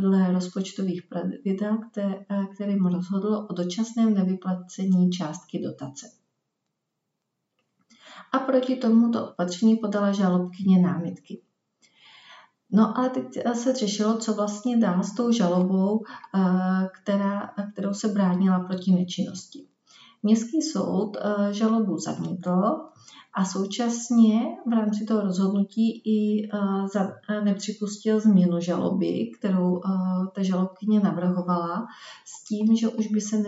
dle rozpočtových pravidel, kterým rozhodlo o dočasném nevyplacení částky dotace. A proti tomuto opatření podala žalobkyně námitky. No ale teď se řešilo, co vlastně dál s tou žalobou, která, kterou se bránila proti nečinnosti. Městský soud žalobu zamítl a současně v rámci toho rozhodnutí i nepřipustil změnu žaloby, kterou ta žalobkyně navrhovala, s tím, že už by se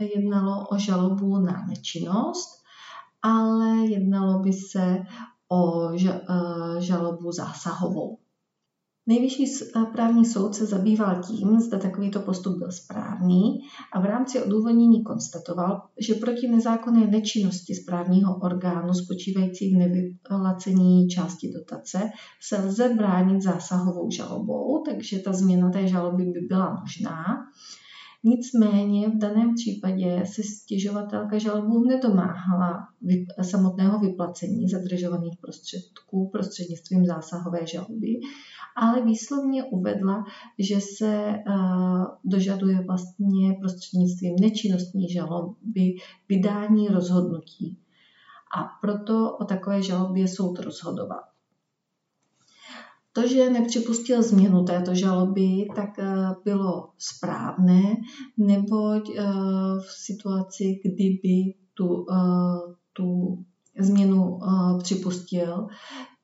nejednalo o žalobu na nečinnost, ale jednalo by se o žalobu zásahovou. Nejvyšší právní soud se zabýval tím, zda takovýto postup byl správný a v rámci odůvodnění konstatoval, že proti nezákonné nečinnosti správního orgánu spočívající v nevyplacení části dotace se lze bránit zásahovou žalobou, takže ta změna té žaloby by byla možná. Nicméně v daném případě se stěžovatelka žalobu nedomáhala samotného vyplacení zadržovaných prostředků prostřednictvím zásahové žaloby, ale výslovně uvedla, že se eh, dožaduje vlastně prostřednictvím nečinnostní žaloby vydání rozhodnutí. A proto o takové žalobě soud rozhodoval. To, že nepřipustil změnu této žaloby, tak eh, bylo správné, neboť eh, v situaci, kdyby tu, tu změnu připustil,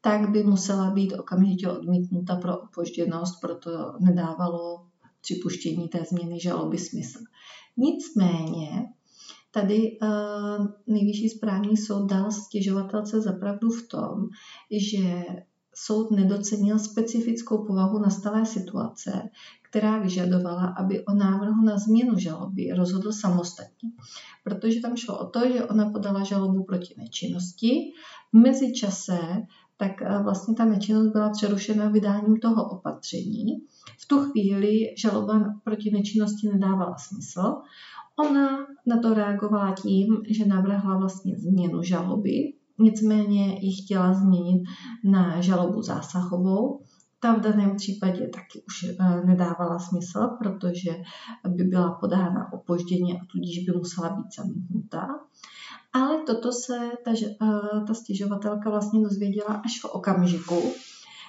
tak by musela být okamžitě odmítnuta pro opožděnost, proto nedávalo připuštění té změny žaloby smysl. Nicméně, tady nejvyšší správní soud dal stěžovatelce zapravdu v tom, že soud nedocenil specifickou povahu nastalé situace, která vyžadovala, aby o návrhu na změnu žaloby rozhodl samostatně. Protože tam šlo o to, že ona podala žalobu proti nečinnosti. V mezičase tak eh, vlastně ta nečinnost byla přerušena vydáním toho opatření. V tu chvíli žaloba proti nečinnosti nedávala smysl. Ona na to reagovala tím, že navrhla vlastně změnu žaloby, nicméně ji chtěla změnit na žalobu zásahovou. Ta v daném případě taky už eh, nedávala smysl, protože by byla podána opožděně a tudíž by musela být zamítnutá. Ale toto se ta, eh, ta stěžovatelka vlastně dozvěděla až v okamžiku,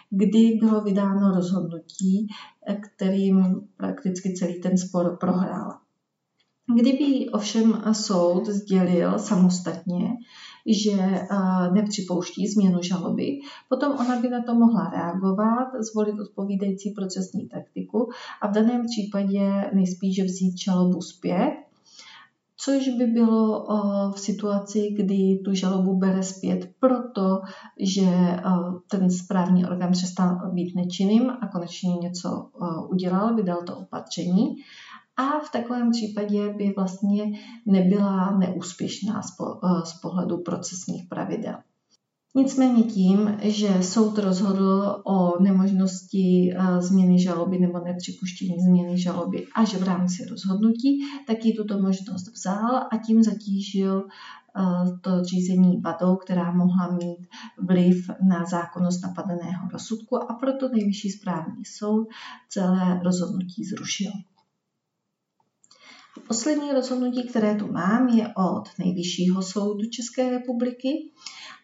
kdy bylo vydáno rozhodnutí, eh, kterým prakticky celý ten spor prohrála. Kdyby ovšem soud sdělil samostatně, že eh, nepřipouští změnu žaloby. Potom ona by na to mohla reagovat, zvolit odpovídající procesní taktiku a v daném případě nejspíše vzít žalobu zpět, což by bylo eh, v situaci, kdy tu žalobu bere zpět proto, že eh, ten správní orgán přestal být nečinným a konečně něco udělal, vydal to opatření a v takovém případě by vlastně nebyla neúspěšná eh, z pohledu procesních pravidel. Nicméně tím, že soud rozhodl o nemožnosti eh, změny žaloby nebo nepřipuštění změny žaloby až v rámci rozhodnutí, tak ji tuto možnost vzal a tím zatížil eh, to řízení vadou, která mohla mít vliv na zákonnost napadeného rozsudku a proto nejvyšší správní soud celé rozhodnutí zrušil. Poslední rozhodnutí, které tu mám, je od Nejvyššího soudu České republiky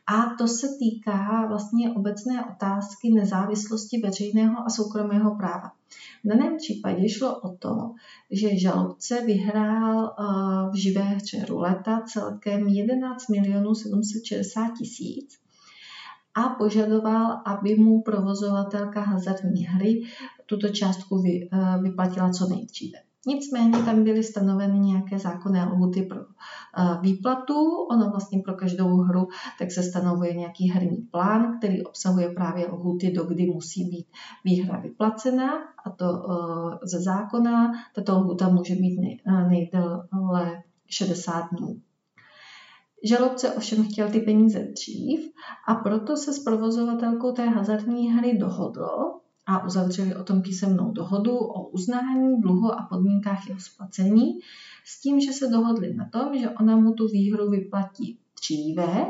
a to se týká vlastně obecné otázky nezávislosti veřejného a soukromého práva. V daném případě šlo o to, že žalobce vyhrál eh, v živé hře ruleta celkem 11 milionů 760 tisíc a požadoval, aby mu provozovatelka hazardní hry tuto částku eh, vyplatila co nejdříve. Nicméně tam byly stanoveny nějaké zákonné lhuty pro eh, výplatu. Ono vlastně pro každou hru tak se stanovuje nějaký herní plán, který obsahuje právě lhuty, do kdy musí být výhra vyplacena a to eh, ze zákona. Tato lhuta může být eh, nejdéle 60 dnů. Žalobce ovšem chtěl ty peníze dřív a proto se s provozovatelkou té hazardní hry dohodl, a uzavřeli o tom písemnou dohodu o uznání dluhu a podmínkách jeho splacení s tím, že se dohodli na tom, že ona mu tu výhru vyplatí dříve,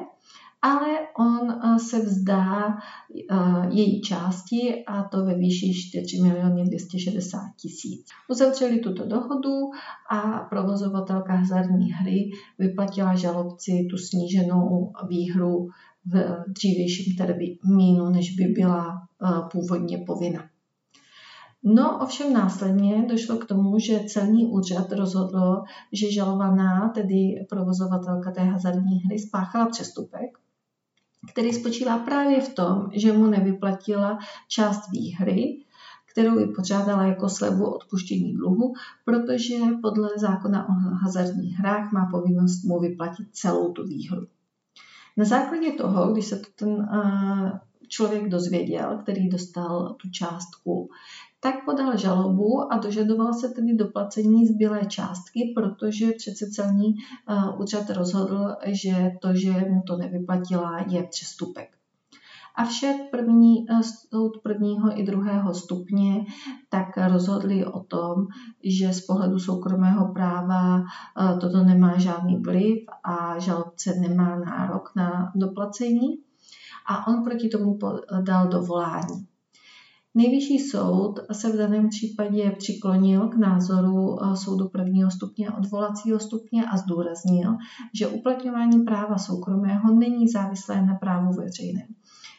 ale on eh, se vzdá eh, její části a to ve výši 4 miliony 260 tisíc. Uzavřeli tuto dohodu a provozovatelka hazardní hry vyplatila žalobci tu sníženou výhru v dřívějším termínu, než by byla eh, původně povinna. No ovšem následně došlo k tomu, že celní úřad rozhodl, že žalovaná, tedy provozovatelka té hazardní hry, spáchala přestupek, který spočívá právě v tom, že mu nevyplatila část výhry, kterou vypořádala jako slevu odpuštění dluhu, protože podle zákona o hazardních hrách má povinnost mu vyplatit celou tu výhru. Na základě toho, když se to ten člověk dozvěděl, který dostal tu částku, tak podal žalobu a dožadoval se tedy doplacení zbylé částky, protože přece celní úřad rozhodl, že to, že mu to nevyplatila, je přestupek. Avšak první, eh, soud prvního i druhého stupně tak rozhodli o tom, že z pohledu soukromého práva eh, toto nemá žádný vliv a žalobce nemá nárok na doplacení a on proti tomu dal dovolání. Nejvyšší soud se v daném případě přiklonil k názoru eh, soudu prvního stupně a odvolacího stupně a zdůraznil, že uplatňování práva soukromého není závislé na právu veřejném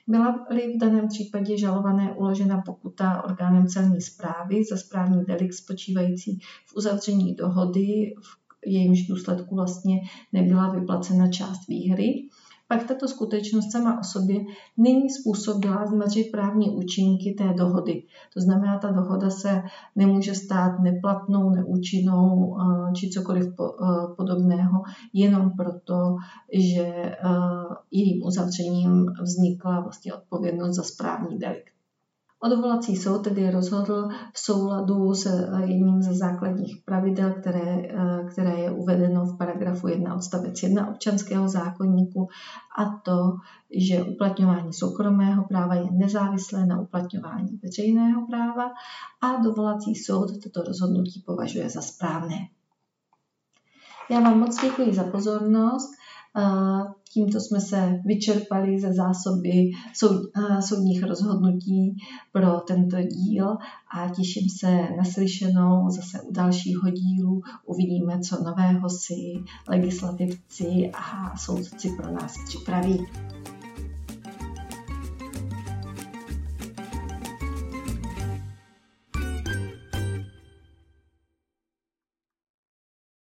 Byla-li v daném případě žalované uložena pokuta orgánem celní zprávy za správní delikt spočívající v uzavření dohody, v jejímž důsledku vlastně nebyla vyplacena část výhry, pak tato skutečnost sama o sobě není způsobila zmařit právní účinky té dohody. To znamená, ta dohoda se nemůže stát neplatnou, neúčinnou eh, či cokoliv eh, podobného, jenom proto, že eh, jejím uzavřením vznikla vlastně odpovědnost za správní delikt. Odvolací soud tedy rozhodl v souladu s eh, jedním ze základních pravidel, které, eh, které je uvedeno v paragrafu 1 odstavec 1 občanského zákonníku a to, že uplatňování soukromého práva je nezávislé na uplatňování veřejného práva a dovolací soud toto rozhodnutí považuje za správné. Já vám moc děkuji za pozornost. Tímto jsme se vyčerpali ze zásoby soud, soudních rozhodnutí pro tento díl a těším se na slyšenou zase u dalšího dílu. Uvidíme, co nového si legislativci a soudci pro nás připraví.